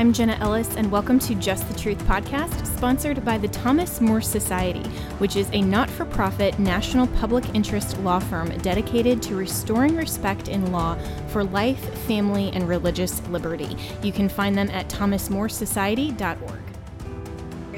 I'm Jenna Ellis, and welcome to Just the Truth podcast, sponsored by the Thomas More Society, which is a not for profit national public interest law firm dedicated to restoring respect in law for life, family, and religious liberty. You can find them at thomasmoresociety.org.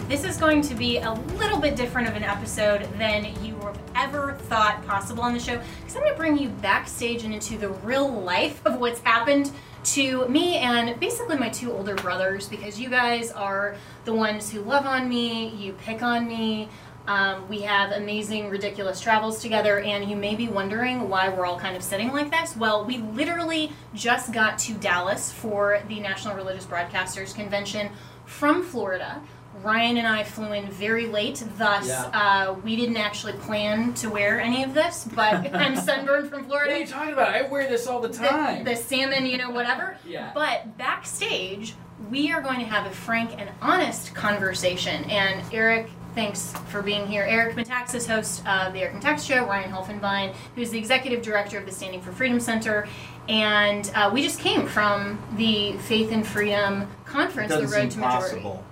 This is going to be a little bit different of an episode than you have ever thought possible on the show because I'm going to bring you backstage and into the real life of what's happened to me and basically my two older brothers because you guys are the ones who love on me, you pick on me. Um, we have amazing, ridiculous travels together, and you may be wondering why we're all kind of sitting like this. Well, we literally just got to Dallas for the National Religious Broadcasters Convention from Florida. Ryan and I flew in very late, thus Yeah. uh, we didn't actually plan to wear any of this. But I'm sunburned from Florida. What are you talking about? I wear this all the the, time. the salmon, you know, whatever. Yeah. But backstage, we are going to have a frank and honest conversation. And Eric, thanks for being here. Eric Metaxas, host of the Eric Metaxas Show, Ryan Helfenbein, who's the executive director of the Standing for Freedom Center. And uh, we just came from the Faith and Freedom Conference, doesn't the Road to Majority. possible.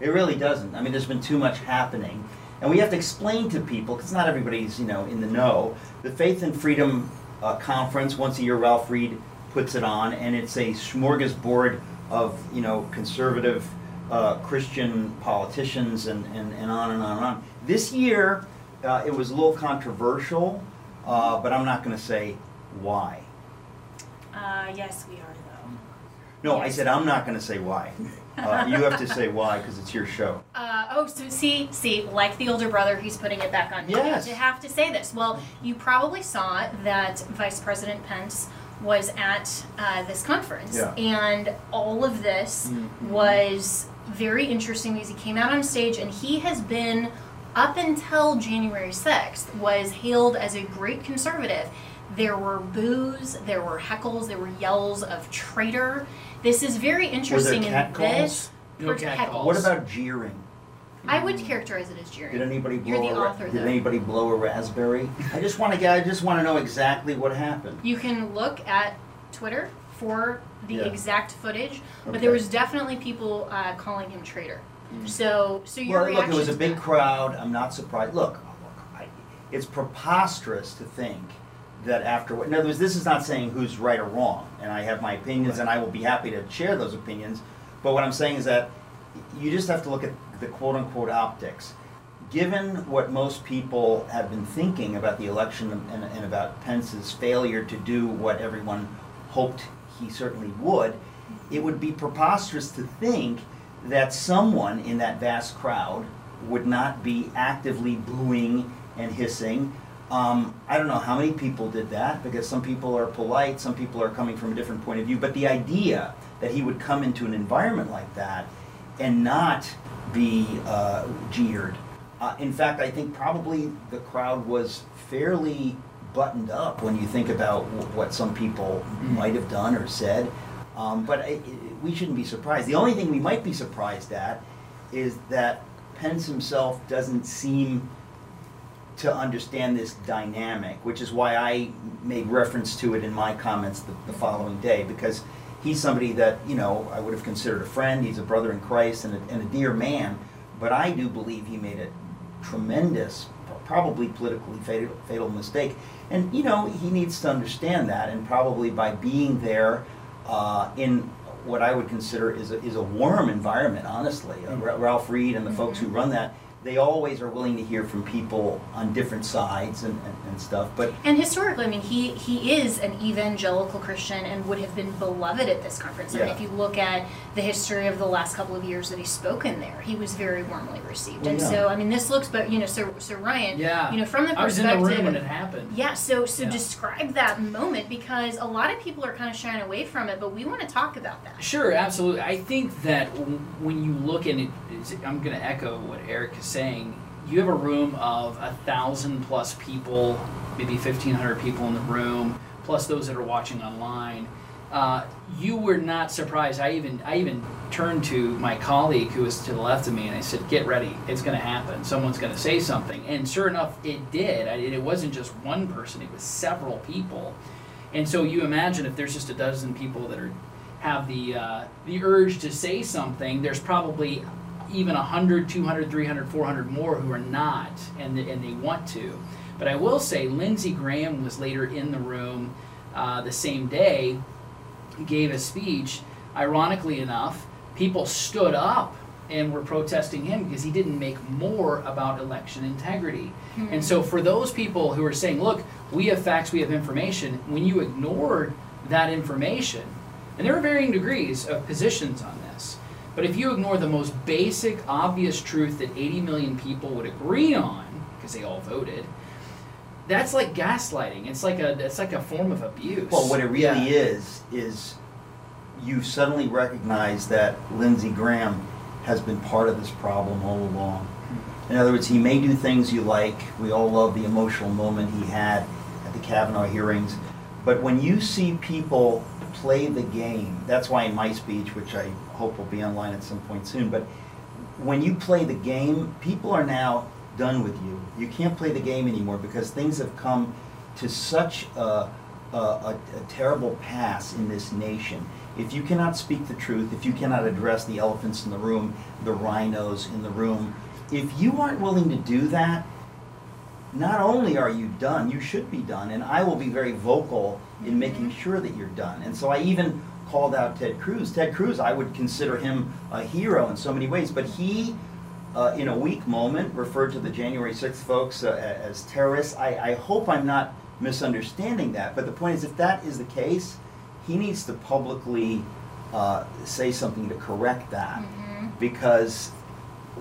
It really doesn't. I mean, there's been too much happening, and we have to explain to people because not everybody's you know in the know. The Faith and Freedom uh, Conference once a year, Ralph Reed puts it on, and it's a smorgasbord of you know conservative uh, Christian politicians and, and, and on and on and on. This year, uh, it was a little controversial, uh, but I'm not going to say why. Uh, yes, we are, though. No, I said I'm not going to say why. Uh, you have to say why because it's your show. Uh, oh, so see, see, like the older brother, he's putting it back on Yes. to have to say this. Well, you probably saw that Vice President Pence was at uh, this conference, Yeah. and all of this Mhm. was very interesting because he came out on stage and he has been up until January 6th was hailed as a great conservative. There were boos, there were heckles, there were yells of traitor. This is very interesting cat in calls? this. No for cat heckles. calls. What about jeering? I would characterize it as jeering. Did anybody blow You're the a ra- author, Did though. anybody blow a raspberry? I just want to get. I just want to know exactly what happened. You can look at Twitter for the Yeah. exact footage, but Okay. there was definitely people uh, calling him traitor. So, so your well, look, reaction it was a to big that? crowd. I'm not surprised. Look, look I, it's preposterous to think that after. In other words, this is not saying who's right or wrong, and I have my opinions, and I will be happy to share those opinions. But what I'm saying is that you just have to look at the quote unquote optics. Given what most people have been thinking about the election and, and about Pence's failure to do what everyone hoped he certainly would, it would be preposterous to think that someone in that vast crowd would not be actively booing and hissing. Um, I don't know how many people did that because some people are polite, some people are coming from a different point of view. But the idea that he would come into an environment like that and not be uh, jeered. Uh, in fact, I think probably the crowd was fairly buttoned up when you think about w- what some people might have done or said. Um, but I, we shouldn't be surprised. The only thing we might be surprised at is that Pence himself doesn't seem to understand this dynamic, which is why I made reference to it in my comments the, the following day, because he's somebody that, you know, I would have considered a friend, he's a brother in Christ and a, and a dear man, but I do believe he made a tremendous, probably politically fatal, fatal mistake. And, you know, he needs to understand that, and probably by being there uh, in what I would consider is a, is a warm environment, honestly. Uh, Ra- Ralph Reed and the folks who run that, they always are willing to hear from people on different sides and, and, and stuff. But And historically, I mean, he he is an evangelical Christian and would have been beloved at this conference. I mean, if you look at the history of the last couple of years that he's spoken there, he was very warmly received. Well, and yeah. so, I mean, this looks, but you know, so so Ryan, Yeah. you know, from the I was in perspective, the room when it happened. yeah. So so Yeah. describe that moment because a lot of people are kind of shying away from it, but we want to talk about that. Sure, absolutely. I think that when you look at it, I'm going to echo what Eric is saying. You have a room of a thousand plus people, maybe 1,500 people in the room, plus those that are watching online. Uh, you were not surprised. I even I even turned to my colleague who was to the left of me and I said, "Get ready. It's going to happen. Someone's going to say something." And sure enough, it did. I, it wasn't just one person; it was several people. And so you imagine if there's just a dozen people that are have the uh, the urge to say something, there's probably even 100, 200, 300, 400 more who are not and and they want to. But I will say Lindsey Graham was later in the room uh, the same day, gave a speech. Ironically enough, people stood up and were protesting him because he didn't make more about election integrity. And so for those people who are saying, look, we have facts, we have information, when you ignored that information, and there are varying degrees of positions on this, but if you ignore the most basic, obvious truth that 80 million people would agree on, because they all voted, that's like gaslighting. It's like a it's like a form of abuse. well, what it really Yeah. is is you suddenly recognize that Lindsey Graham has been part of this problem all along. Hmm. In other words, he may do things you like. We all love the emotional moment he had at the Kavanaugh hearings. But when you see people play the game, that's why in my speech, which I hope will be online at some point soon, but when you play the game, people are now done with you. You can't play the game anymore because things have come to such a, a, a, terrible pass in this nation. If you cannot speak the truth, if you cannot address the elephants in the room, the rhinos in the room, if you aren't willing to do that, not only are you done, you should be done, and I will be very vocal in making sure that you're done. And so I even called out Ted Cruz. Ted Cruz, I would consider him a hero in so many ways, but he, uh, in a weak moment, referred to the January 6th folks uh, as terrorists. I, I hope I'm not misunderstanding that, but the point is, if that is the case, he needs to publicly uh, say something to correct that because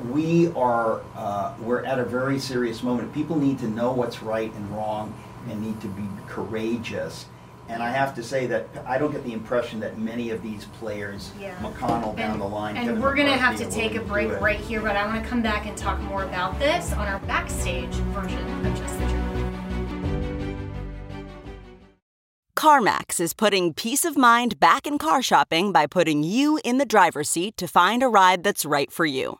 we are uh, we're at a very serious moment. People need to know what's right and wrong, and need to be courageous. And I have to say that I don't get the impression that many of these players, Yeah. McConnell down and, the line, and Kevin we're going to have to take a break right here, but I want to come back and talk more about this on our backstage version of Just the Truth. CarMax is putting peace of mind back in car shopping by putting you in the driver's seat to find a ride that's right for you.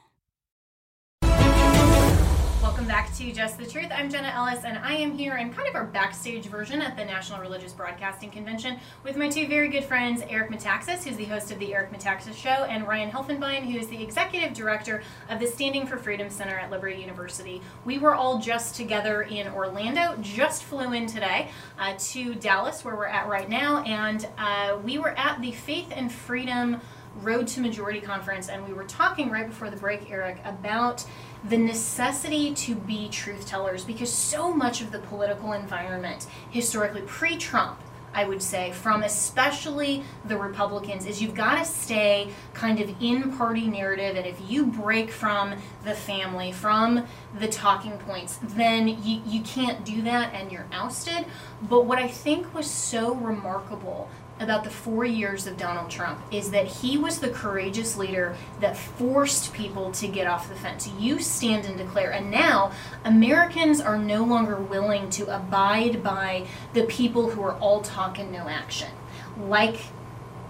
Welcome back to Just the Truth. I'm Jenna Ellis, and I am here in kind of our backstage version at the National Religious Broadcasting Convention with my two very good friends, Eric Metaxas, who's the host of the Eric Metaxas Show, and Ryan Helfenbein, who is the executive director of the Standing for Freedom Center at Liberty University. We were all just together in Orlando, just flew in today uh, to Dallas, where we're at right now, and uh, we were at the Faith and Freedom Road to Majority Conference, and we were talking right before the break, Eric, about the necessity to be truth tellers because so much of the political environment, historically pre Trump, I would say, from especially the Republicans, is you've got to stay kind of in party narrative. And if you break from the family, from the talking points, then you, you can't do that and you're ousted. But what I think was so remarkable about the four years of Donald Trump is that he was the courageous leader that forced people to get off the fence. You stand and declare. And now Americans are no longer willing to abide by the people who are all talk and no action, like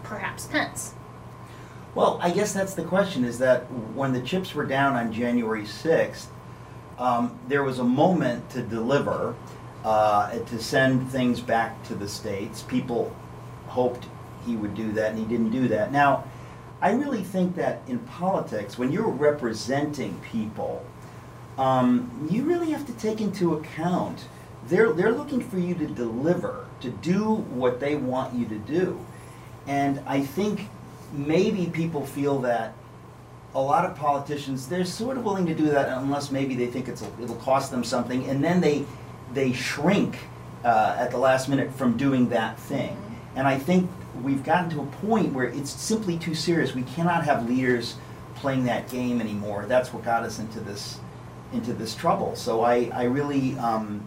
perhaps Pence. Well, I guess that's the question is that when the chips were down on January 6th, um, there was a moment to deliver, uh, to send things back to the states. People hoped he would do that and he didn't do that. Now, I really think that in politics, when you're representing people, um, you really have to take into account they're they're looking for you to deliver, to do what they want you to do, and I think maybe people feel that a lot of politicians they're sort of willing to do that unless maybe they think it's a, it'll cost them something, and then they they shrink uh, at the last minute from doing that thing. And I think we've gotten to a point where it's simply too serious. We cannot have leaders playing that game anymore. That's what got us into this into this trouble. So I, I really um,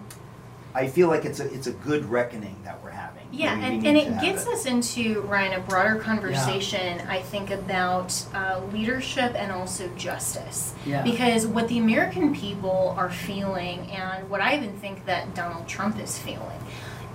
I feel like it's a it's a good reckoning that we're having. Yeah, and, and it gets it. us into, Ryan, a broader conversation, I think, about uh, leadership and also justice. Yeah. Because what the American people are feeling, and what I even think that Donald Trump is feeling,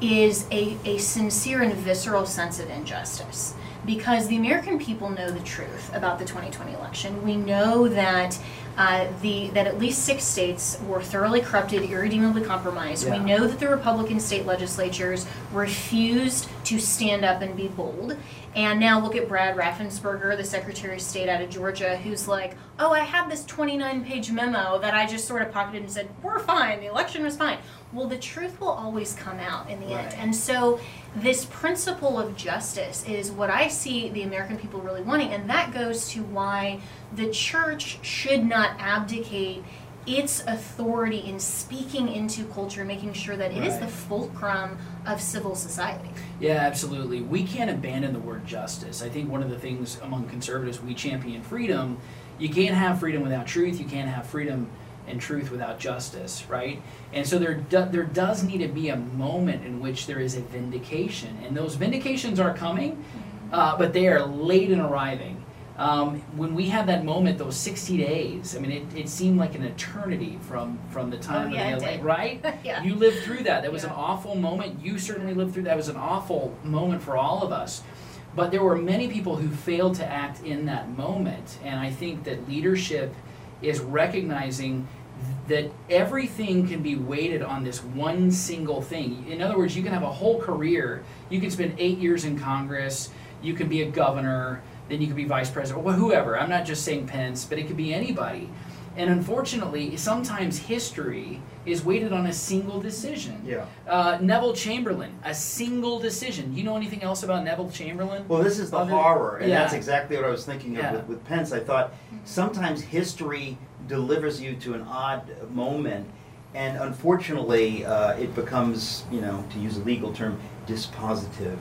is a, a sincere and visceral sense of injustice. Because the American people know the truth about the 2020 election. We know that uh, the that at least six states were thoroughly corrupted, irredeemably compromised. We know that the Republican state legislatures refused to stand up and be bold. And now look at Brad Raffensperger, the Secretary of State out of Georgia, who's like, oh, I have this 29 page memo that I just sort of pocketed and said, we're fine, the election was fine. Well, the truth will always come out in the end. And so, this principle of justice is what I see the American people really wanting. And that goes to why the church should not abdicate its authority in speaking into culture, making sure that it is the fulcrum of civil society. Yeah, absolutely. We can't abandon the word justice. I think one of the things among conservatives we champion freedom. You can't have freedom without truth. You can't have freedom and truth without justice, right? And so there do, there does need to be a moment in which there is a vindication, and those vindications are coming, uh, but they are late in arriving. Um, when we had that moment, those 60 days, I mean, it, it seemed like an eternity from from the time Oh, yeah, of the ele- right? Yeah. You lived through that. That was an awful moment. You certainly lived through that. It was an awful moment for all of us. But there were many people who failed to act in that moment. And I think that leadership is recognizing that everything can be weighted on this one single thing. In other words, you can have a whole career. You can spend eight years in Congress. You can be a governor. Then you could be vice president or whoever. I'm not just saying Pence, but it could be anybody. And unfortunately, sometimes history is weighted on a single decision. Yeah. Uh, Neville Chamberlain, a single decision. You know anything else about Neville Chamberlain? Well, this is the Other- horror, and that's exactly what I was thinking of Yeah. with, with Pence. I thought sometimes history delivers you to an odd moment, and unfortunately, uh, it becomes, you know, to use a legal term, dispositive.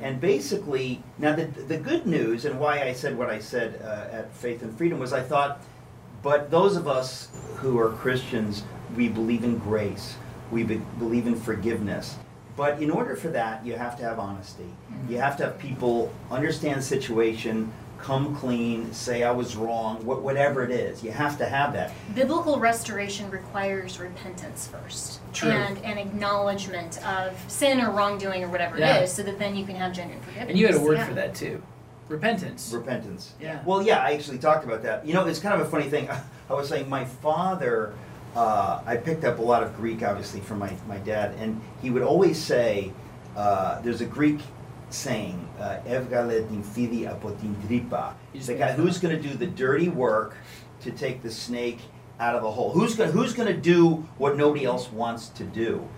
And basically, now the, the good news, and why I said what I said uh, at Faith and Freedom, was I thought, but those of us who are Christians, we believe in grace, we be- believe in forgiveness. But in order for that, you have to have honesty. You have to have people understand the situation, come clean, say I was wrong, wh- whatever it is. You have to have that. Biblical restoration requires repentance first. True. And an acknowledgement of sin or wrongdoing or whatever Yeah. it is, so that then you can have genuine forgiveness. And you had a word Yeah. for that too. Repentance. Repentance. Yeah. Well, yeah, I actually talked about that. You know, it's kind of a funny thing. I was saying my father, uh, I picked up a lot of Greek, obviously, from my, my dad, and he would always say, uh, there's a Greek saying, uh, "Evgale din fidi apotin dripa." He's The guy who's going to do the dirty work to take the snake out of the hole. Who's going Who's going to do what nobody else wants to do?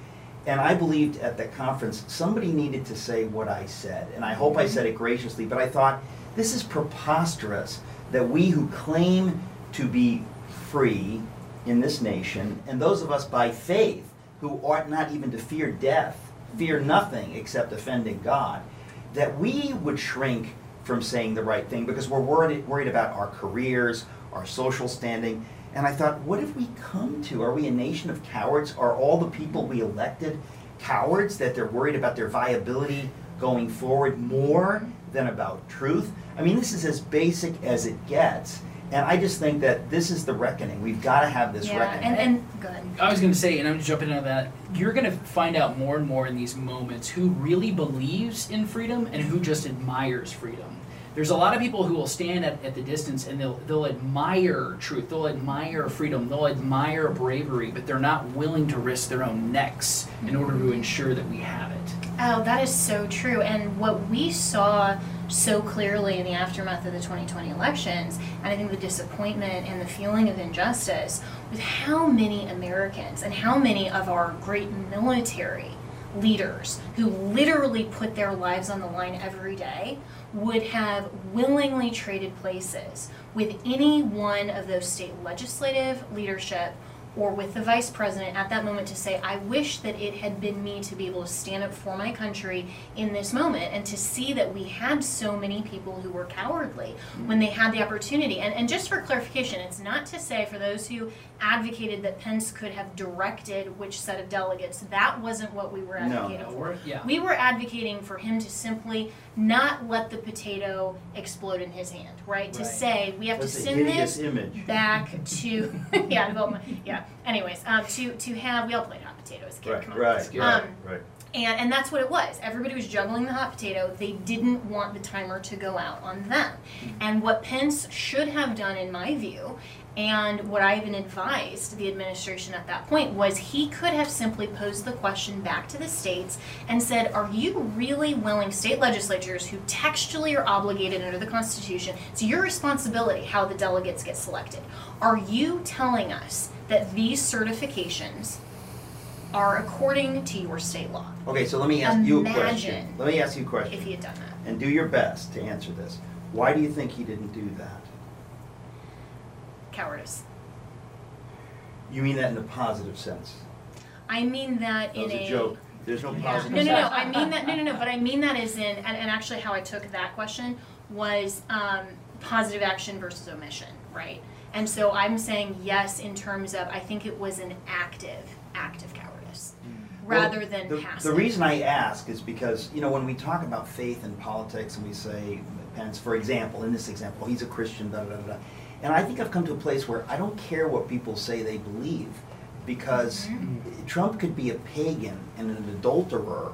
And I believed at the conference somebody needed to say what I said, and I hope I said it graciously. But I thought this is preposterous that we who claim to be free in this nation, and those of us by faith who ought not even to fear death, fear nothing except offending God, that we would shrink from saying the right thing because we're worried, worried about our careers, our social standing. And I thought, what have we come to? Are we a nation of cowards? Are all the people we elected cowards that they're worried about their viability going forward more than about truth? I mean, this is as basic as it gets. And I just think that this is the reckoning. We've got to have this Yeah, reckoning. and, and go ahead. I was going to say, and I'm jumping into that. You're going to find out more and more in these moments who really believes in freedom and who just admires freedom. There's a lot of people who will stand at, at the distance and they'll they'll admire truth, they'll admire freedom, they'll admire bravery, but they're not willing to risk their own necks in order to ensure that we have it. Oh, that is so true. And what we saw so clearly in the aftermath of the 2020 elections, and I think the disappointment and the feeling of injustice, with how many Americans and how many of our great military leaders who literally put their lives on the line every day would have willingly traded places with any one of those state legislative leadership or with the vice president at that moment to say, I wish that it had been me to be able to stand up for my country in this moment and to see that we had so many people who were cowardly mm. when they had the opportunity. And, and just for clarification, it's not to say for those who advocated that Pence could have directed which set of delegates, that wasn't what we were advocating No, for. we're- yeah. We were advocating for him to simply not let the potato explode in his hand, right? To say we have That's to send this image. back to yeah, development. Yeah. Anyways, um, to to have we all played hot potato as a kid. Right, Come on. right, good. right, Um, right. And and that's what it was. Everybody was juggling the hot potato. They didn't want the timer to go out on them. And what Pence should have done, in my view, and what I even advised the administration at that point was he could have simply posed the question back to the states and said, Are you really willing, state legislatures who textually are obligated under the Constitution, it's your responsibility how the delegates get selected. Are you telling us that these certifications are according to your state law? Okay, so let me ask you a question. Let me ask you a question. If he had done that. and do your best to answer this. Why do you think he didn't do that? Cowardice. You mean that in a positive sense? I mean that That in a a joke. There's no positive No, no, no. I mean that. No, no, no. But I mean that as in, and, and actually, how I took that question was um, positive action versus omission, right? And so I'm saying yes in terms of I think it was an active, active cowardice, rather Well, than the, passive. The reason I ask is because, you know, when we talk about faith and politics and we say, Pence, for example, in this example, he's a Christian, da da da da. And I think I've come to a place where I don't care what people say they believe because Mm-hmm. Trump could be a pagan and an adulterer,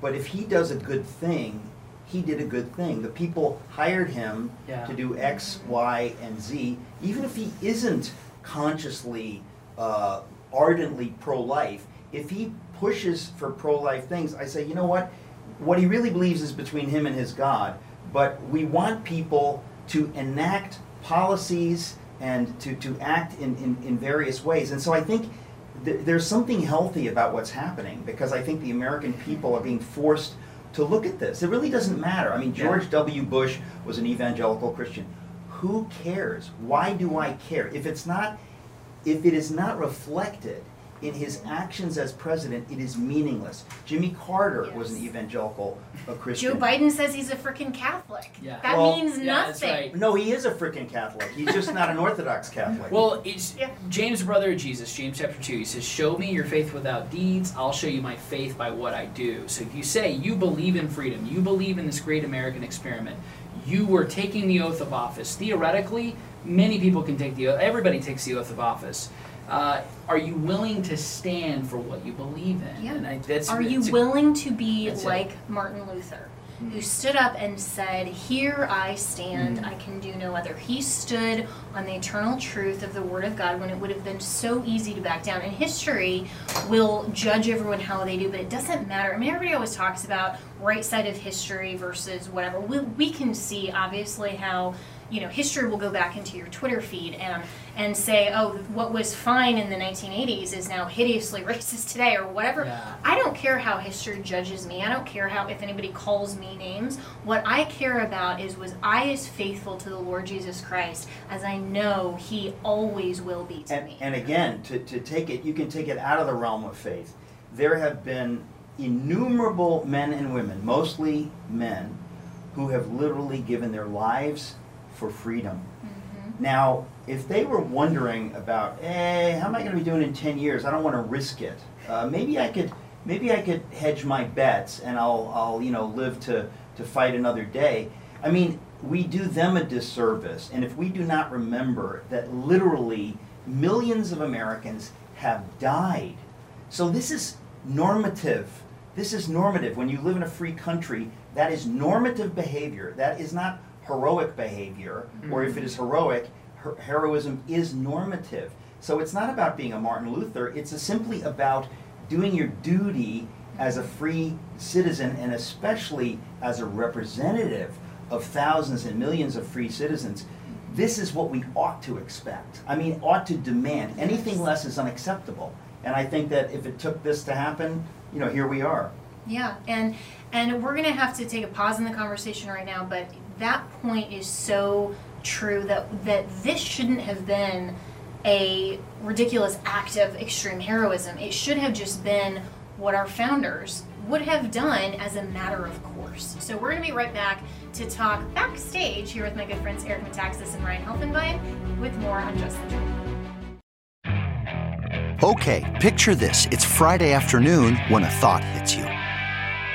but if he does a good thing, he did a good thing. The people hired him Yeah. to do X, Y, and Z, even if he isn't consciously, uh, ardently pro-life. If he pushes for pro-life things, I say, you know what? What he really believes is between him and his God. But we want people to enact policies and to, to act in, in, in various ways. And so I think th- there's something healthy about what's happening because I think the American people are being forced to look at this. It really doesn't matter. I mean, George W. Bush was an evangelical Christian. Who cares? Why do I care? If it's not, if it is not reflected in his actions as president, it is meaningless. Jimmy Carter was an evangelical uh, Christian. Joe Biden says he's a freaking Catholic. Yeah. That Well, means yeah, that's nothing. right. No, he is a freaking Catholic. He's just not an Orthodox Catholic. Well, it's Yeah. James, brother of Jesus, James chapter 2. He says, Show me your faith without deeds, I'll show you my faith by what I do. So if you say you believe in freedom, you believe in this great American experiment, you were taking the oath of office. Theoretically, many people can take the oath, everybody takes the oath of office. Uh, are you willing to stand for what you believe in? Yeah. And I, that's, Are you a- willing to be That's it. like Martin Luther, who stood up and said, Here I stand, Mm. I can do no other? He stood on the eternal truth of the Word of God when it would have been so easy to back down. And history will judge everyone how they do, but it doesn't matter. I mean, everybody always talks about right side of history versus whatever. We, we can see, obviously, how you know, history will go back into your Twitter feed and and say, oh, what was fine in the 1980s is now hideously racist today, or whatever. Yeah. I don't care how history judges me. I don't care how if anybody calls me names. What I care about is was I as faithful to the Lord Jesus Christ as I know He always will be to and, me. and again, to, to take it, you can take it out of the realm of faith. There have been innumerable men and women, mostly men, who have literally given their lives for freedom. Now, if they were wondering about, hey, how am I going to be doing in 10 years? I don't want to risk it. Uh, maybe I could, maybe I could hedge my bets and I'll, I'll, you know, live to, to fight another day. I mean, we do them a disservice. And if we do not remember that literally millions of Americans have died. So this is normative. This is normative. When you live in a free country, that is normative behavior. That is not heroic behavior, or if it mm. is heroic, her- heroism is normative. So it's not about being a Martin Luther, it's a simply about doing your duty as a free citizen and especially as a representative of thousands and millions of free citizens. This is what we ought to expect. I mean, ought to demand. Anything less is unacceptable. And I think that if it took this to happen, you know, here we are. Yeah, and and we're gonna have to take a pause in the conversation right now, but that point is so true that that this shouldn't have been a ridiculous act of extreme heroism. It should have just been what our founders would have done as a matter of course. So we're gonna be right back to talk backstage here with my good friends Eric Metaxas and Ryan Helfenbein with more on Just the. Okay, picture this. It's Friday afternoon when a thought hits you.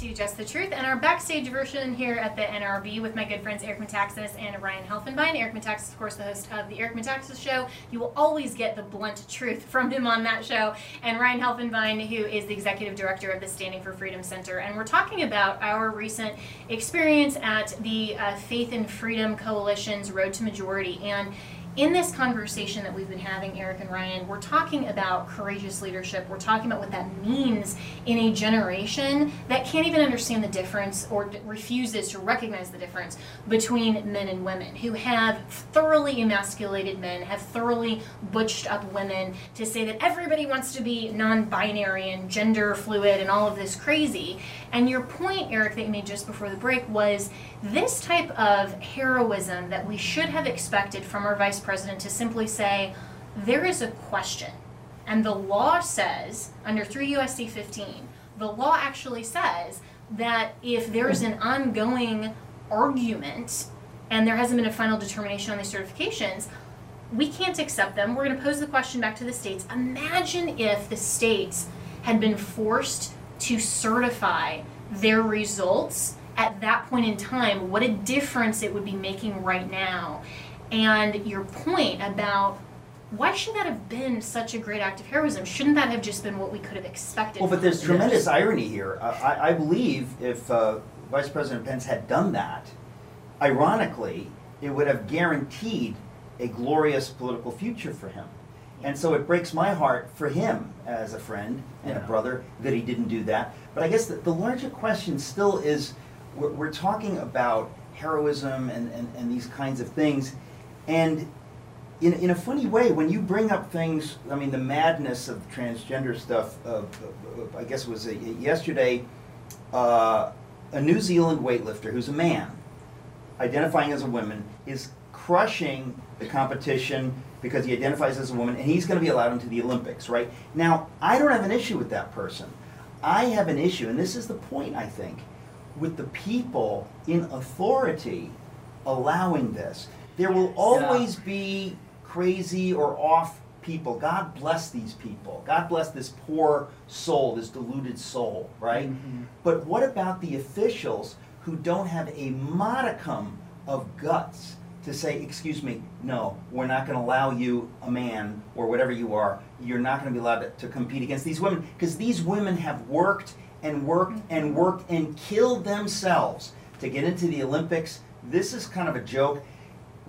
To Just the Truth and our backstage version here at the NRB with my good friends Eric Metaxas and Ryan Helfenbein. Eric Metaxas, of course, the host of the Eric Metaxas Show. You will always get the blunt truth from him on that show. And Ryan Helfenbein, who is the executive director of the Standing for Freedom Center. And we're talking about our recent experience at the uh, Faith and Freedom Coalition's Road to Majority. And in this conversation that we've been having, Eric and Ryan, we're talking about courageous leadership. We're talking about what that means in a generation that can't even understand the difference or refuses to recognize the difference between men and women, who have thoroughly emasculated men, have thoroughly butched up women to say that everybody wants to be non binary and gender fluid and all of this crazy. And your point, Eric, that you made just before the break was this type of heroism that we should have expected from our vice president to simply say, there is a question. And the law says, under 3 USC 15, the law actually says that if there's an ongoing argument and there hasn't been a final determination on these certifications, we can't accept them. We're going to pose the question back to the states. Imagine if the states had been forced to certify their results at that point in time, what a difference it would be making right now. And your point about why should that have been such a great act of heroism? Shouldn't that have just been what we could have expected? Well, but there's the tremendous irony here. I, I- I believe if uh, Vice President Pence had done that, ironically, it would have guaranteed a glorious political future for him. And so it breaks my heart for him as a friend and a brother that he didn't do that. But I guess the, the larger question still is we're, we're talking about heroism and, and, and these kinds of things. And in, in a funny way, when you bring up things, I mean, the madness of transgender stuff, uh, uh, I guess it was uh, yesterday, uh, a New Zealand weightlifter who's a man, identifying as a woman, is crushing the competition because he identifies as a woman and he's going to be allowed into the Olympics, right? Now, I don't have an issue with that person. I have an issue, and this is the point, I think, with the people in authority allowing this. There will always be crazy or off people. God bless these people. God bless this poor soul, this deluded soul, right? Mm-hmm. But what about the officials who don't have a modicum of guts to say, excuse me, no, we're not going to allow you, a man or whatever you are, you're not going to be allowed to, to compete against these women because these women have worked and worked mm-hmm. and worked and killed themselves to get into the Olympics. This is kind of a joke.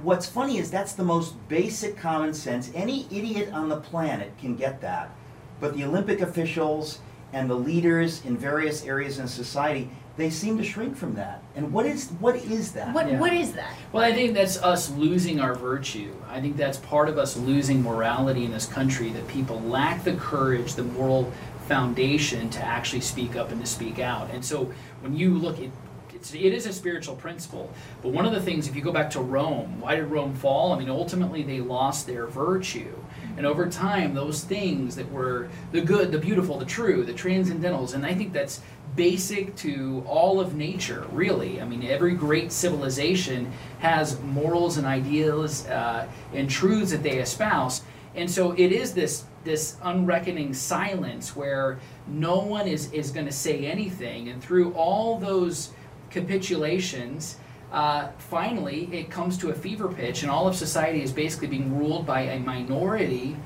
What's funny is that's the most basic common sense. Any idiot on the planet can get that. But the Olympic officials and the leaders in various areas in society, they seem to shrink from that. And what is what is that? What, Yeah. what is that? Well, I think that's us losing our virtue. I think that's part of us losing morality in this country that people lack the courage, the moral foundation to actually speak up and to speak out. And so when you look at it's, it is a spiritual principle. But one of the things, if you go back to Rome, why did Rome fall? I mean, ultimately they lost their virtue. And over time, those things that were the good, the beautiful, the true, the transcendentals, and I think that's basic to all of nature, really. I mean, every great civilization has morals and ideals uh, and truths that they espouse. And so it is this this unreckoning silence where no one is, is going to say anything. And through all those capitulations, uh, finally it comes to a fever pitch, and all of society is basically being ruled by a minority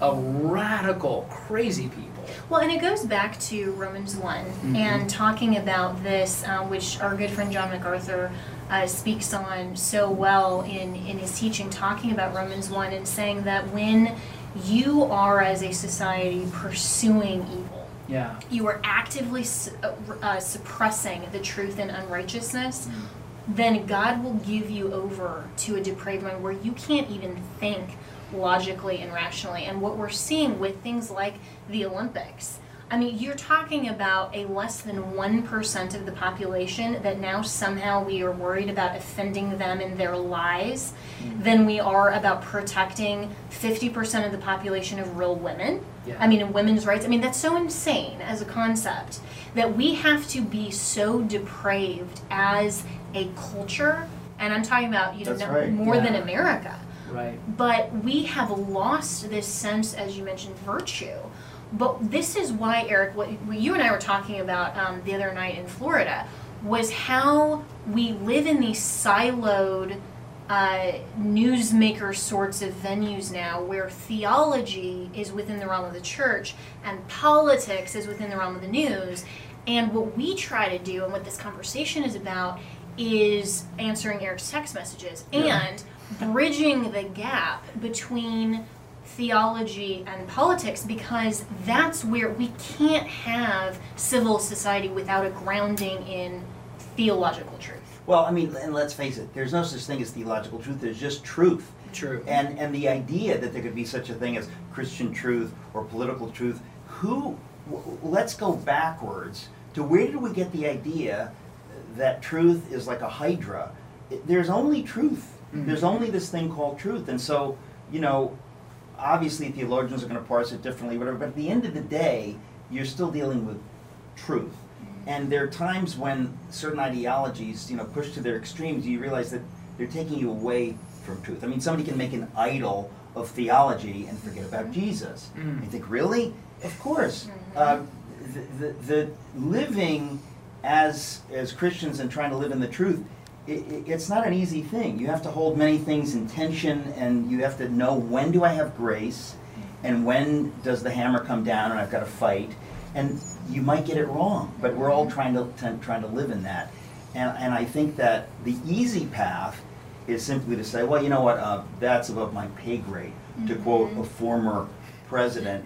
of radical, crazy people. Well, and it goes back to Romans one Mm-hmm. and talking about this, uh, which our good friend John MacArthur uh, speaks on so well in in his teaching, talking about Romans one and saying that when you are as a society pursuing evil, Yeah. you are actively su- uh, uh, suppressing the truth and unrighteousness, then God will give you over to a depraved mind where you can't even think logically and rationally. And what we're seeing with things like the Olympics. I mean, you're talking about a less than 1% of the population that now somehow we are worried about offending them in their lies mm-hmm. than we are about protecting 50% of the population of real women. Yeah. I mean, in women's rights. I mean, that's so insane as a concept that we have to be so depraved as a culture. And I'm talking about, you know, no- right. more than America. Right. But we have lost this sense, as you mentioned, virtue. But this is why, Eric, what, you and I were talking about um, the other night in Florida was how we live in these siloed uh, newsmaker sorts of venues now where theology is within the realm of the church and politics is within the realm of the news. And what we try to do and what this conversation is about is answering Eric's text messages and bridging the gap between theology and politics because that's where we can't have civil society without a grounding in theological truth. Well, I mean, and let's face it, there's no such thing as theological truth, there's just truth. True. And and the idea that there could be such a thing as Christian truth or political truth, who w- let's go backwards to where did we get the idea that truth is like a hydra? There's only truth. There's only this thing called truth. And so, you know, obviously theologians are going to parse it differently, whatever, but at the end of the day, you're still dealing with truth. And there are times when certain ideologies, you know, push to their extremes, you realize that they're taking you away from truth. I mean, somebody can make an idol of theology and forget about Jesus. Mm. You think, really? Of course. Uh, the, the, the living as as Christians and trying to live in the truth, i i it's not an easy thing. You have to hold many things in tension, and you have to know when do I have grace, and when does the hammer come down, and I've got to fight. And you might get it wrong, but we're all trying to t- trying to live in that. And and I think that the easy path is simply to say, well, you know what, uh, that's above my pay grade, to quote a former president,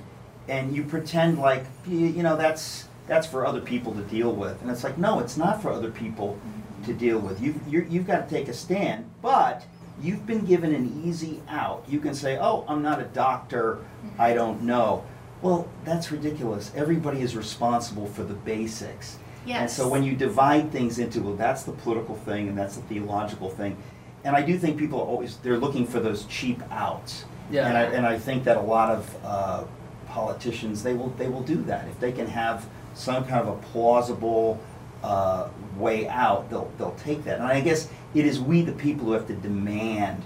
and you pretend like you, you know that's that's for other people to deal with, and it's like no, it's not for other people to deal with. You've you're, you've got to take a stand, but you've been given an easy out. You can say, oh, I'm not a doctor, I don't know. Well, that's ridiculous. Everybody is responsible for the basics. Yes. And so when you divide things into, well, that's the political thing and that's the theological thing, and I do think people are always they're looking for those cheap outs. Yeah. And I, and I think that a lot of uh, politicians they will they will do that if they can have some kind of a plausible uh, way out, they'll they'll take that. And I guess it is we the people who have to demand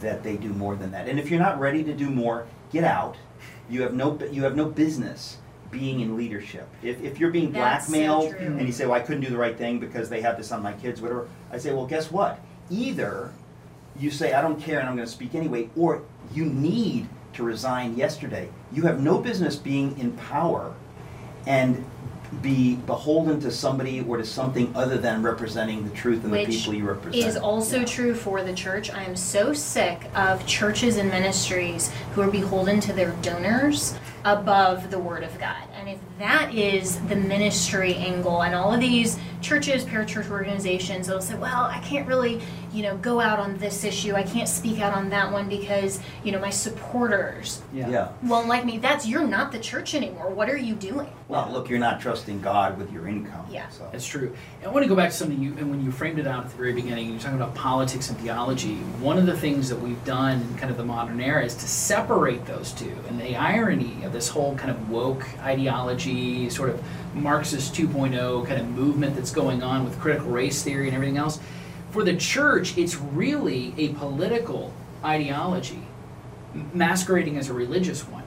that they do more than that. And if you're not ready to do more, get out. You have no you have no business being in leadership. If, if you're being That's blackmailed true. and you say, well, I couldn't do the right thing because they have this on my kids, whatever, I say, well, guess what? Either you say, I don't care and I'm going to speak anyway, or you need to resign yesterday. You have no business being in power and be beholden to somebody or to something other than representing the truth and the people you represent. is also Yeah. true for the church. I am so sick of churches and ministries who are beholden to their donors above the Word of God. And if that is the ministry angle, and all of these churches, parachurch organizations, they'll say, well, I can't really, you know, go out on this issue. I can't speak out on that one because, you know, my supporters. Yeah. Yeah. Well, like me, that's you're not the church anymore. What are you doing? Well, look, you're not trusting God with your income. Yeah. So. That's true. And I want to go back to something you, and when you framed it out at the very beginning, you're talking about politics and theology. One of the things that we've done in kind of the modern era is to separate those two. And the irony of this whole kind of woke ideology, sort of Marxist 2.0 kind of movement that's going on with critical race theory and everything else. For the church, it's really a political ideology masquerading as a religious one.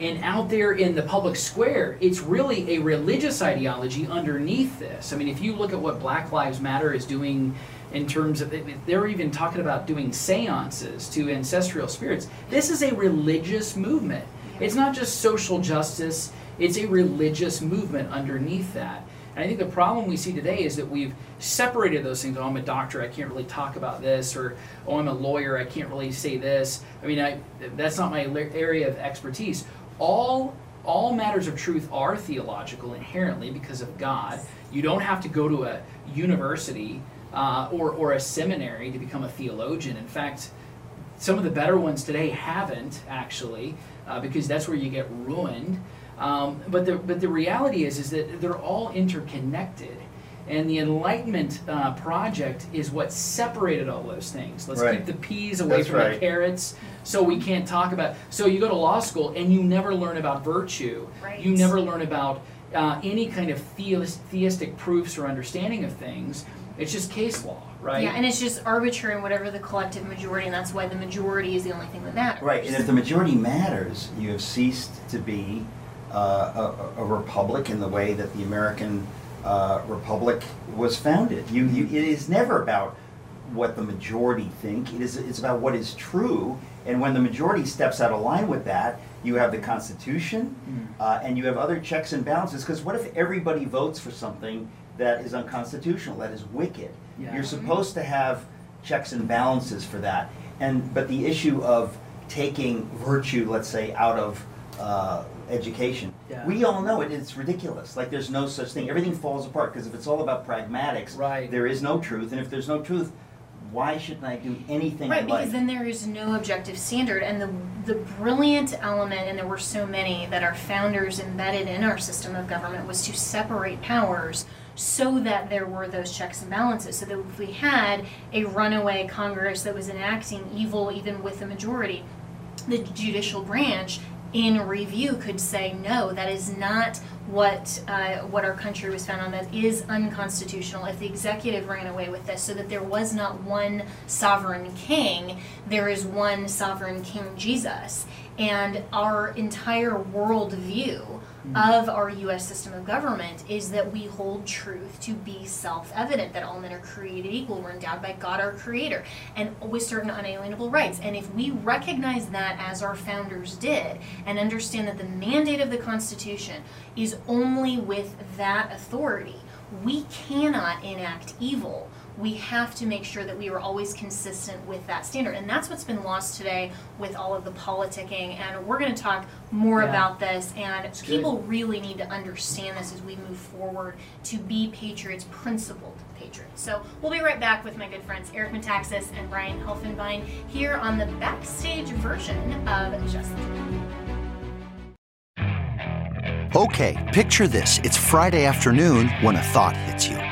And out there in the public square, it's really a religious ideology underneath this. I mean, if you look at what Black Lives Matter is doing in terms of, they're even talking about doing seances to ancestral spirits. This is a religious movement. It's not just social justice, it's a religious movement underneath that. And I think the problem we see today is that we've separated those things. Oh, I'm a doctor, I can't really talk about this, or oh, I'm a lawyer, I can't really say this. I mean, I, that's not my area of expertise. All all matters of truth are theological inherently because of God. You don't have to go to a university uh, or, or a seminary to become a theologian. In fact, some of the better ones today haven't actually, uh, because that's where you get ruined. Um, but the but the reality is is that they're all interconnected, and the Enlightenment uh, project is what separated all those things. Let's Right. keep the peas away That's from right. the carrots, so we can't talk about. So you go to law school and you never learn about virtue. Right. You never learn about uh, any kind of theist, theistic proofs or understanding of things. It's just case law, right? Yeah, and it's just arbitrary in whatever the collective majority, and that's why the majority is the only thing that matters. Right, and if the majority matters, you have ceased to be a, a republic in the way that the American uh, republic was founded. You, you, it is never about what the majority think. It is, it's about what is true. And when the majority steps out of line with that, you have the Constitution, uh, and you have other checks and balances. Because what if everybody votes for something that is unconstitutional, that is wicked? Yeah. You're supposed to have checks and balances for that. And but the issue of taking virtue, let's say, out of uh, education, Yeah. we all know it. It's ridiculous. Like there's no such thing. Everything falls apart because if it's all about pragmatics, Right. there is no truth. And if there's no truth, why shouldn't I do anything Right, because like? then there is no objective standard, and the the brilliant element, and there were so many that our founders embedded in our system of government was to separate powers so that there were those checks and balances. So that if we had a runaway Congress that was enacting evil even with a majority, the judicial branch in review could say no that is not what uh, what our country was founded on. That is unconstitutional. If the executive ran away with this so that there was not one sovereign king there is one sovereign king jesus. And our entire worldview of our US system of government is that we hold truth to be self evident, that all men are created equal, we're endowed by God our Creator, and with certain unalienable rights. And if we recognize that as our founders did, and understand that the mandate of the Constitution is only with that authority, we cannot enact evil we have to make sure that we are always consistent with that standard. And that's what's been lost today with all of the politicking. And we're going to talk more Yeah. about this. And good. people really need to understand this as we move forward to be patriots, principled patriots. So we'll be right back with my good friends Eric Metaxas and Ryan Helfenbein here on the backstage version of Just the Okay, picture this. It's Friday afternoon when a thought hits you.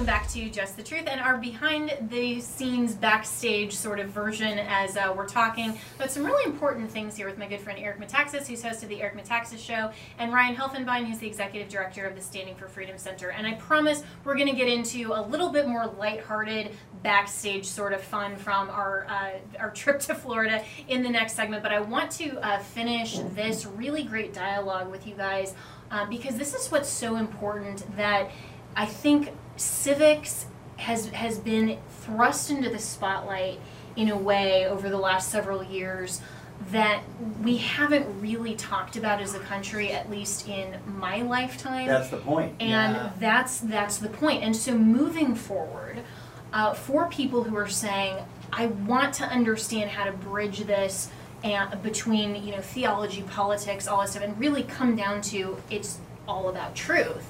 Welcome back to Just the Truth and our behind the scenes backstage sort of version as uh, we're talking about some really important things here with my good friend Eric Metaxas, who's host of the Eric Metaxas Show, and Ryan Helfenbein, who's the executive director of the Standing for Freedom Center. And I promise we're going to get into a little bit more lighthearted backstage sort of fun from our uh, our trip to Florida in the next segment. But I want to uh, finish this really great dialogue with you guys uh, because this is what's so important that I think civics has has been thrust into the spotlight in a way over the last several years that we haven't really talked about as a country, at least in my lifetime. That's the point. And Yeah. that's that's the point. And so moving forward, uh, for people who are saying, I want to understand how to bridge this and between you know theology, politics, all this stuff, and really come down to it's all about truth.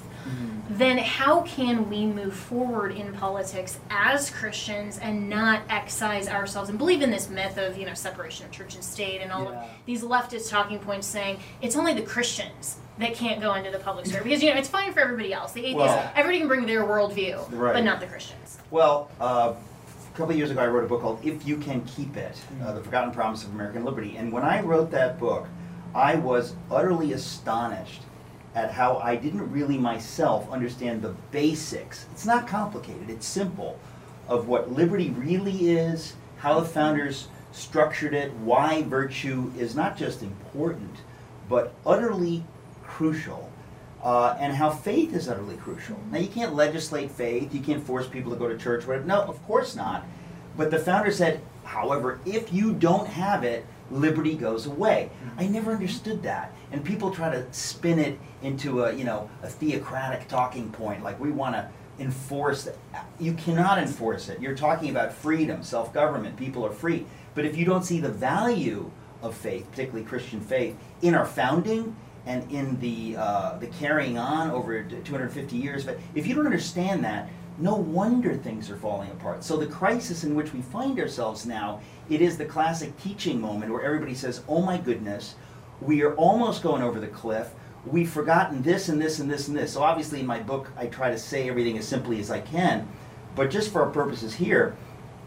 Then how can we move forward in politics as Christians and not excise ourselves and believe in this myth of you know separation of church and state and all Yeah. of these leftist talking points saying it's only the Christians that can't go into the public sphere because you know it's fine for everybody else. The atheists, Well- everybody can bring their worldview, Right. but not the Christians. Well, uh, a couple of years ago, I wrote a book called If You Can Keep It uh, The Forgotten Promise of American Liberty. And when I wrote that book, I was utterly astonished at how I didn't really myself understand the basics. It's not complicated, it's simple of what liberty really is, how the founders structured it, why virtue is not just important, but utterly crucial uh, and how faith is utterly crucial. Now, you can't legislate faith, you can't force people to go to church, whatever. No, of course not. But the founder said, however, if you don't have it, liberty goes away. I never understood that. And people try to spin it into a, you know, a theocratic talking point, like we want to enforce that. You cannot enforce it. You're talking about freedom, self-government, people are free. But if you don't see the value of faith, particularly Christian faith, in our founding and in the uh, the carrying on over 250 years. But if you don't understand that, no wonder things are falling apart. So the crisis in which we find ourselves now, it is the classic teaching moment where everybody says, "Oh my goodness, we are almost going over the cliff." We've forgotten this and this and this and this. So obviously, in my book, I try to say everything as simply as I can. But just for our purposes here,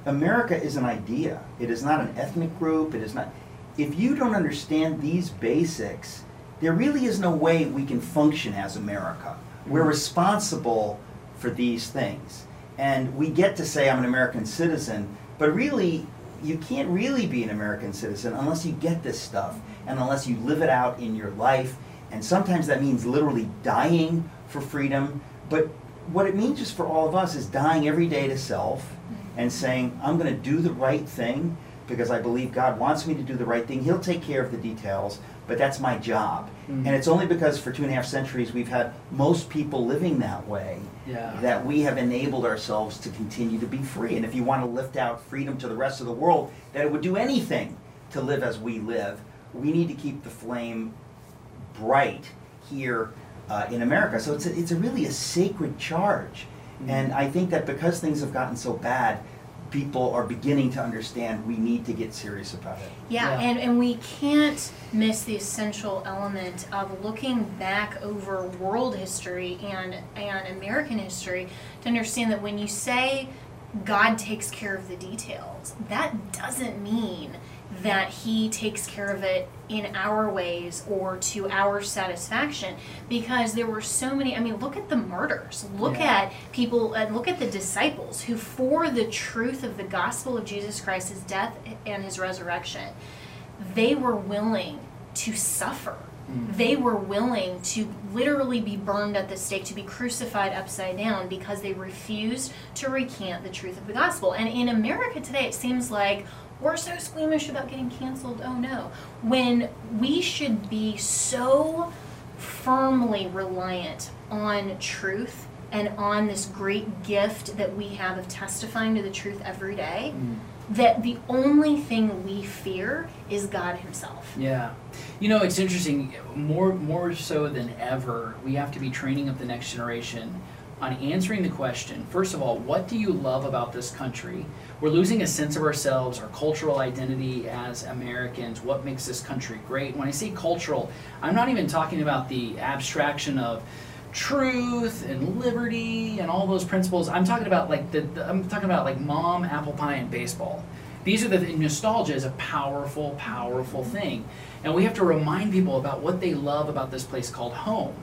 America is an idea. It is not an ethnic group. It is not. If you don't understand these basics, there really is no way we can function as America. We're mm-hmm. responsible for these things. And we get to say, I'm an American citizen, but really, you can't really be an American citizen unless you get this stuff and unless you live it out in your life. And sometimes that means literally dying for freedom. But what it means just for all of us is dying every day to self and saying, I'm going to do the right thing because I believe God wants me to do the right thing. He'll take care of the details, but that's my job. Mhm. And it's only because for two and a half centuries we've had most people living that way Yeah. that we have enabled ourselves to continue to be free. And if you want to lift out freedom to the rest of the world, that it would do anything to live as we live, we need to keep the flame bright here uh, in America. So it's a, it's a really a sacred charge. And I think that because things have gotten so bad, people are beginning to understand we need to get serious about it. Yeah, Yeah. And, and we can't miss the essential element of looking back over world history and, and American history to understand that when you say God takes care of the details, that doesn't mean that He takes care of it in our ways or to our satisfaction because there were so many. I mean, look at the murders, look Yeah. at people, and look at the disciples who, for the truth of the gospel of Jesus Christ, His death and His resurrection, they were willing to suffer. Mm-hmm. They were willing to literally be burned at the stake, to be crucified upside down because they refused to recant the truth of the gospel. And in America today, it seems like we're so squeamish about getting canceled. Oh no. When we should be so firmly reliant on truth and on this great gift that we have of testifying to the truth every day, mm. that the only thing we fear is God Himself. Yeah. You know, it's interesting. More, more so than ever, we have to be training up the next generation on answering the question. First of all, what do you love about this country? We're losing a sense of ourselves, our cultural identity as Americans. What makes this country great? When I say cultural, I'm not even talking about the abstraction of truth and liberty and all those principles. I'm talking about like the, the I'm talking about like mom, apple pie, and baseball. These are the nostalgia is a powerful, powerful thing, and we have to remind people about what they love about this place called home.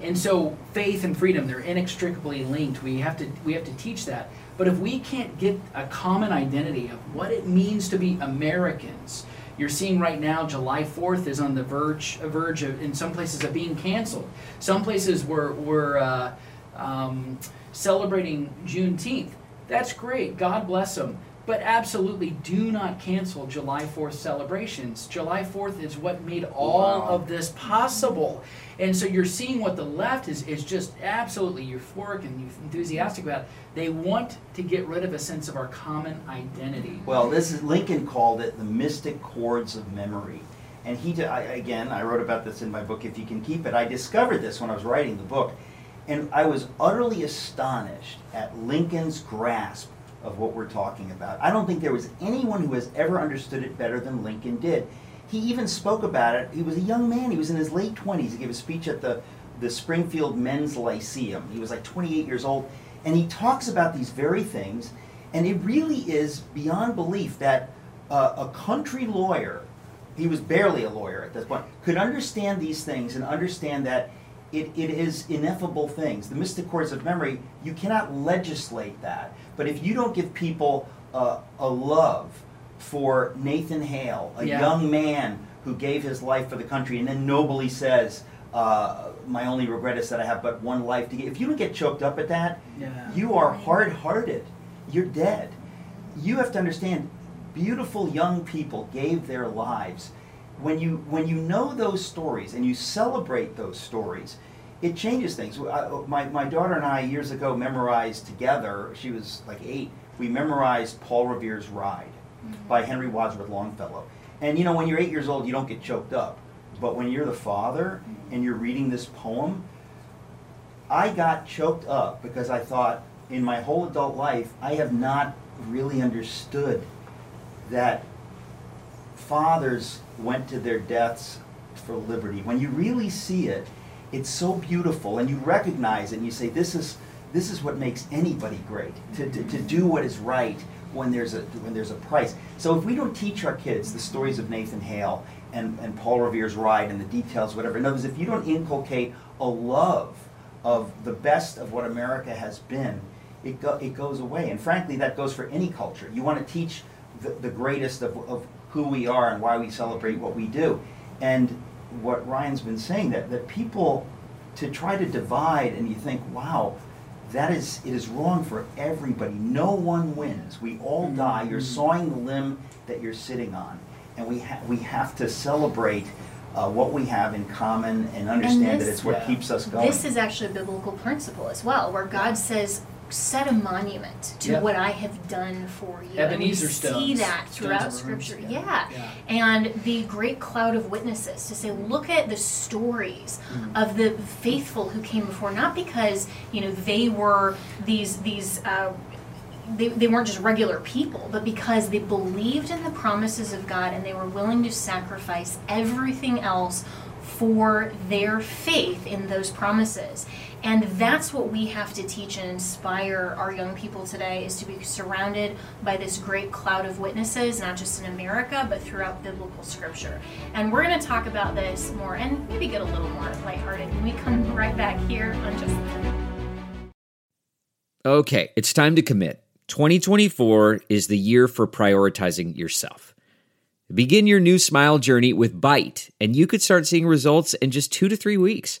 And so faith and freedom they're inextricably linked. We have to we have to teach that. But if we can't get a common identity of what it means to be Americans, you're seeing right now July 4th is on the verge verge of in some places of being canceled. Some places were were uh, um, celebrating Juneteenth. That's great. God bless them. But absolutely do not cancel July 4th celebrations. July 4th is what made all Wow. of this possible. And so you're seeing what the left is, is just absolutely euphoric and enthusiastic about. They want to get rid of a sense of our common identity. Well, this is Lincoln called it the mystic chords of memory. And he, I, again, I wrote about this in my book, If You Can Keep It. I discovered this when I was writing the book. And I was utterly astonished at Lincoln's grasp of what we're talking about. I don't think there was anyone who has ever understood it better than Lincoln did. He even spoke about it. He was a young man. He was in his late 20s. He gave a speech at the, the Springfield Men's Lyceum. He was like 28 years old. And he talks about these very things. And it really is beyond belief that uh, a country lawyer, he was barely a lawyer at this point, could understand these things and understand that it, it is ineffable things. The mystic chords of memory, you cannot legislate that. But if you don't give people uh, a love for Nathan Hale, a Yeah. young man who gave his life for the country and then nobly says, uh, My only regret is that I have but one life to give. If you don't get choked up at that, Yeah. you are hard hearted. You're dead. You have to understand beautiful young people gave their lives. When you, when you know those stories and you celebrate those stories, it changes things. I, my, my daughter and I, years ago, memorized together, she was like eight, we memorized Paul Revere's Ride by Henry Wadsworth Longfellow. And you know, when you're eight years old, you don't get choked up. But when you're the father mm-hmm. and you're reading this poem, I got choked up because I thought in my whole adult life, I have not really understood that fathers went to their deaths for liberty. When you really see it, it's so beautiful and you recognize it and you say, this is, this is what makes anybody great, to, to, to do what is right when there's, a, when there's a price. So if we don't teach our kids the stories of Nathan Hale and, and Paul Revere's Ride and the details, whatever, in other words, if you don't inculcate a love of the best of what America has been, it, go, it goes away. And frankly, that goes for any culture. You want to teach the, the greatest of, of who we are and why we celebrate what we do. And what Ryan's been saying, that, that people, to try to divide and you think, wow, that is, it is wrong for everybody. No one wins. We all die. You're sawing the limb that you're sitting on. And we, ha- we have to celebrate uh, what we have in common and understand that this- it's what Yeah. keeps us going. This is actually a biblical principle as well, where God says, set a monument to Yep. what I have done for you. and Ebenezer see stones. that Stones throughout Scripture. yeah. Yeah. Yeah. And the great cloud of witnesses to say, look at the stories of the faithful who came before, not because, you know, they were these, these, uh, they, they weren't just regular people, but because they believed in the promises of God and they were willing to sacrifice everything else for their faith in those promises. And that's what we have to teach and inspire our young people today is to be surrounded by this great cloud of witnesses, not just in America, but throughout biblical scripture. And we're going to talk about this more and maybe get a little more lighthearted when we come right back here on Just Okay, it's time to commit. 2024 is the year for prioritizing yourself. Begin your new smile journey with Byte, and you could start seeing results in just two to three weeks.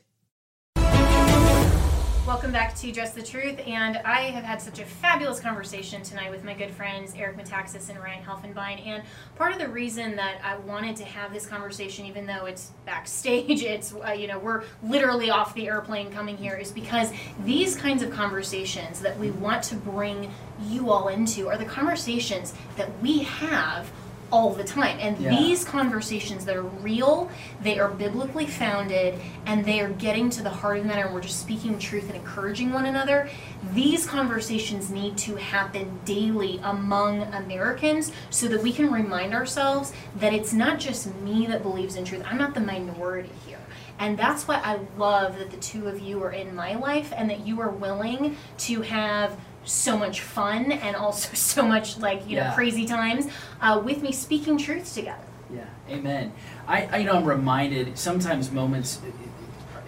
Welcome back to Just the Truth, and I have had such a fabulous conversation tonight with my good friends Eric Metaxas and Ryan Helfenbein. And part of the reason that I wanted to have this conversation, even though it's backstage, it's uh, you know we're literally off the airplane coming here, is because these kinds of conversations that we want to bring you all into are the conversations that we have all the time. And Yeah. these conversations that are real, they are biblically founded, and they are getting to the heart of the matter, and we're just speaking truth and encouraging one another. These conversations need to happen daily among Americans so that we can remind ourselves that it's not just me that believes in truth. I'm not the minority here. And that's why I love that the two of you are in my life and that you are willing to have so much fun and also so much like you know crazy times uh, with me speaking truths together. Yeah, amen. I, I you know I'm reminded sometimes moments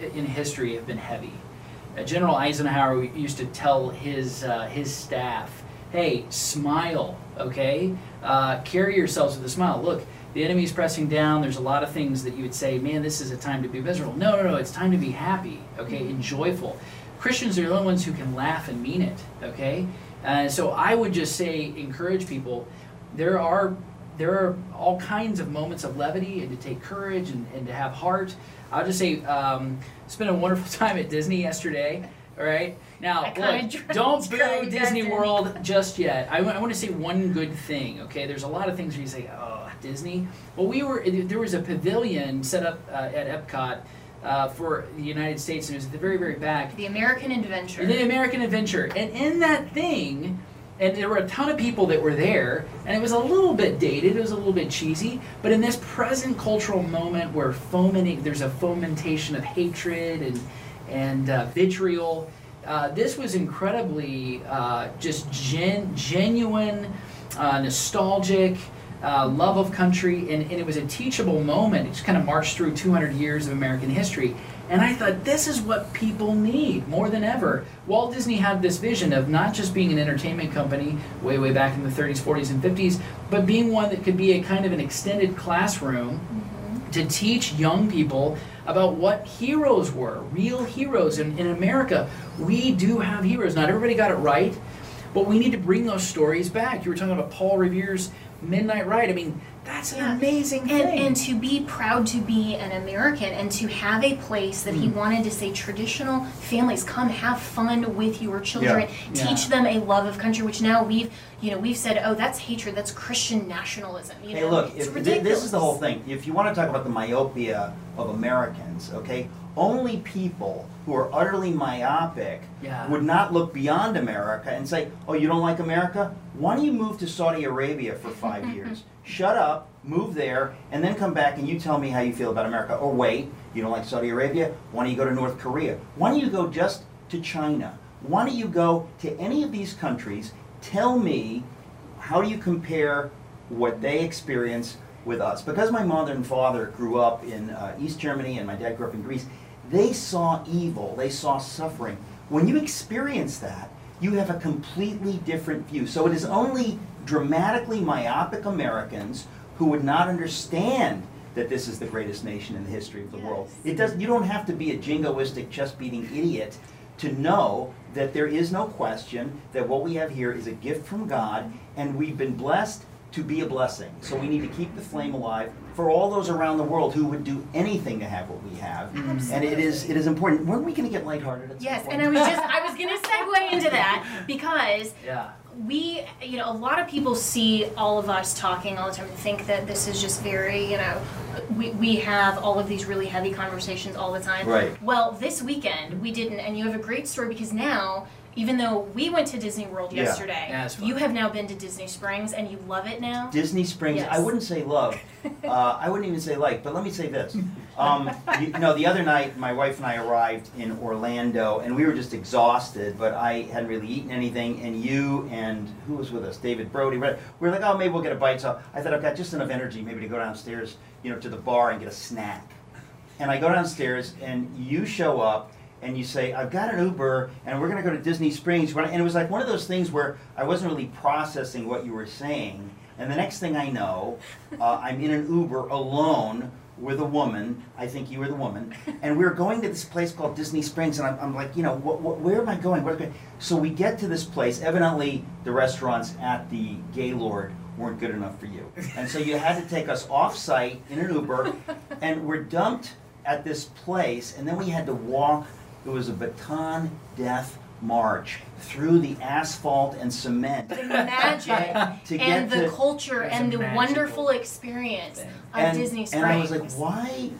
in history have been heavy. Uh, General Eisenhower used to tell his uh, his staff, "Hey, smile, okay? Uh, carry yourselves with a smile. Look, the enemy's pressing down. There's a lot of things that you would say, man, this is a time to be miserable. No, no, no. It's time to be happy, okay, and joyful." Christians are the only ones who can laugh and mean it. Okay, uh, so I would just say encourage people. There are there are all kinds of moments of levity and to take courage and, and to have heart. I'll just say, um, spent a wonderful time at Disney yesterday. All right. Now, look, don't boo Disney. World just yet. I, want to say one good thing. Okay, there's a lot of things where you say, "Oh, Disney." Well, we were there was a pavilion set up uh, at Epcot uh, for the United States, and it was at the very, very back. The American Adventure. The American Adventure, and in that thing, and there were a ton of people that were there, and it was a little bit dated, it was a little bit cheesy, but in this present cultural moment where fomenting, there's a fomentation of hatred and and uh, vitriol. Uh, this was incredibly uh, just gen- genuine, uh, nostalgic, uh, love of country, and, and it was a teachable moment. It just kind of marched through 200 years of American history. And I thought, this is what people need more than ever. Walt Disney had this vision of not just being an entertainment company way, way back in the 30s, 40s, and 50s, but being one that could be a kind of an extended classroom to teach young people about what heroes were, real heroes. And in America, we do have heroes. Not everybody got it right, but we need to bring those stories back. You were talking about Paul Revere's Midnight Ride. I mean, that's an Yeah. amazing and, thing. and to be proud to be an American and to have a place that Hmm. he wanted to say traditional families come have fun with your children Yeah. teach them a love of country which now we've you know we've said oh that's hatred that's Christian nationalism you Hey, know look, it's if, thi- ridiculous this is the whole thing. If you want to talk about the myopia of Americans, okay, only people who are utterly myopic Yeah. would not look beyond America and say, oh, you don't like America? Why don't you move to Saudi Arabia for five years? Shut up, move there, and then come back and you tell me how you feel about America. Or wait, you don't like Saudi Arabia? Why don't you go to North Korea? Why don't you go just to China? Why don't you go to any of these countries? Tell me how do you compare what they experience with us? Because my mother and father grew up in uh, East Germany and my dad grew up in Greece, they saw evil, they saw suffering. When you experience that, you have a completely different view. So it is only dramatically myopic Americans who would not understand that this is the greatest nation in the history of the world. It does you don't have to be a jingoistic chest beating idiot to know that there is no question that what we have here is a gift from God and we've been blessed to be a blessing. So we need to keep the flame alive for all those around the world who would do anything to have what we have. Mm-hmm. And it is it is important. When are we going to get lighthearted at some yes point? and I was just I was gonna segue into that because yeah. We you know a lot of people see all of us talking all the time and think that this is just very you know we, we have all of these really heavy conversations all the time Right. well this weekend we didn't and you have a great story because now even though we went to disney world Yeah. yesterday Yeah, it's fun. you have now been to disney springs and you love it now Disney Springs. I Yes. wouldn't say love. Uh, I wouldn't even say like. But let me say this. Um, you, you know, the other night, my wife and I arrived in Orlando, and we were just exhausted. But I hadn't really eaten anything, and you and who was with us? David Brody. We were like, oh, maybe we'll get a bite. So I thought I've got just enough energy, maybe to go downstairs, you know, to the bar and get a snack. And I go downstairs, and you show up, and you say, I've got an Uber, and we're going to go to Disney Springs. And it was like one of those things where I wasn't really processing what you were saying. And the next thing I know, uh, I'm in an Uber alone with a woman. I think you were the woman. And we are going to this place called Disney Springs. And I'm, I'm like, you know, where am I going? Where am I? So we get to this place. Evidently, the restaurants at the Gaylord weren't good enough for you. And so you had to take us off site in an Uber. And we're dumped at this place. And then we had to walk. It was a Bataan death march through the asphalt and cement. the magic To and the to- culture and the wonderful experience thing. of and, disney springs and I was like, why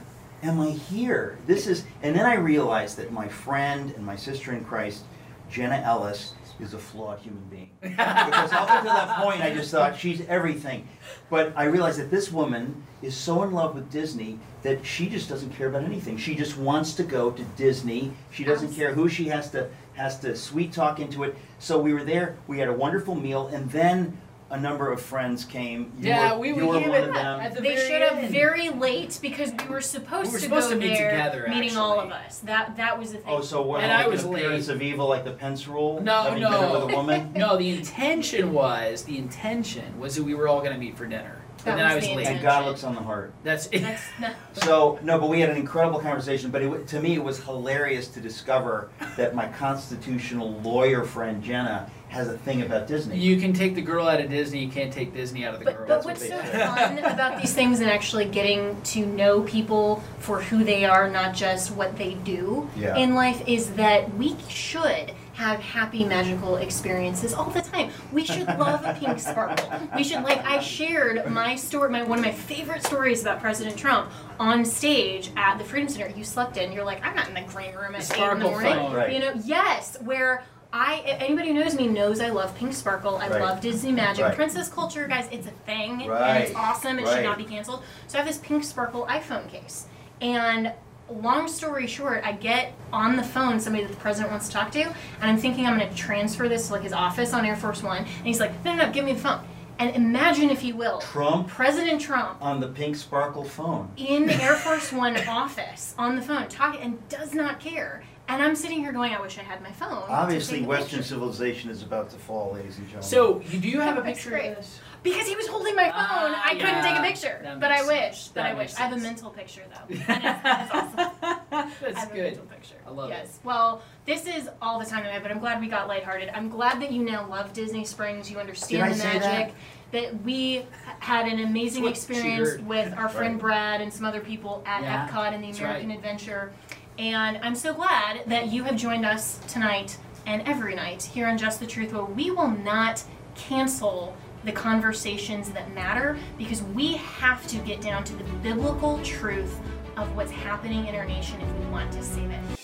am I here? This is, and then I realized that my friend and my sister in Christ, Jenna Ellis, is a flawed human being. because up until that point, I just thought she's everything. But I realized that this woman is so in love with Disney that she just doesn't care about anything. She just wants to go to Disney. She doesn't care who she has to has to sweet talk into it. So we were there. We had a wonderful meal, and then a number of friends came. You Yeah, were, we you were were one at of them. at the they showed up end. very late because we were supposed, We were to go to meet there, together, meeting all of us. That that was the thing. Oh, so what? And like I was an appearance late. of evil, like the Pence rule. No, having dinner no. with a woman. No, the intention was the intention was that we were all going to meet for dinner. But That then I was was the late. And God looks on the heart. That's That's not, So no, but we had an incredible conversation. But it, to me, it was hilarious to discover that my constitutional lawyer friend Jenna has a thing about Disney. You can take the girl out of Disney. You can't take Disney out of the But, girl. but what what's they so say. fun about these things and actually getting to know people for who they are, not just what they do Yeah. in life, is that we should have happy, magical experiences all the time. We should love a pink sparkle. We should like. I shared my story, my one of my favorite stories about President Trump on stage at the Freedom Center. You slept in. You're like, I'm not in the green room at eight in the Sparkle morning. phone. Right. You know, yes, where. I, anybody who knows me knows I love Pink Sparkle. I Right. love Disney Magic. Right. Princess culture, guys, it's a thing. And it's awesome. It should not be canceled. So I have this Pink Sparkle iPhone case. And long story short, I get on the phone somebody that the president wants to talk to, and I'm thinking I'm going to transfer this to like his office on Air Force One. And he's like, no, no, no, give me the phone. And imagine, if you will, Trump President Trump on the pink sparkle phone. in the Air Force One office on the phone talking and does not care. And I'm sitting here going, I wish I had my phone. Obviously, Western picture. civilization is about to fall, ladies and gentlemen. So you do you have a picture great. of this? Because he was holding my phone, Ah, I couldn't take a picture. But I wish. sense. But That I wish. makes I have a mental picture though. And it's, it's awesome. I That's have a good. mental picture. I love yes. it. Well, this is all the time I have, but I'm glad we got lighthearted. I'm glad that you now love Disney Springs. You understand Did I the say magic. That we had an amazing That's what she experience heard. with our friend Right. Brad and some other people at Yeah, Epcot and the that's American right. Adventure. And I'm so glad that you have joined us tonight and every night here on Just the Truth, where we will not cancel the conversations that matter because we have to get down to the biblical truth of what's happening in our nation if we want to save it.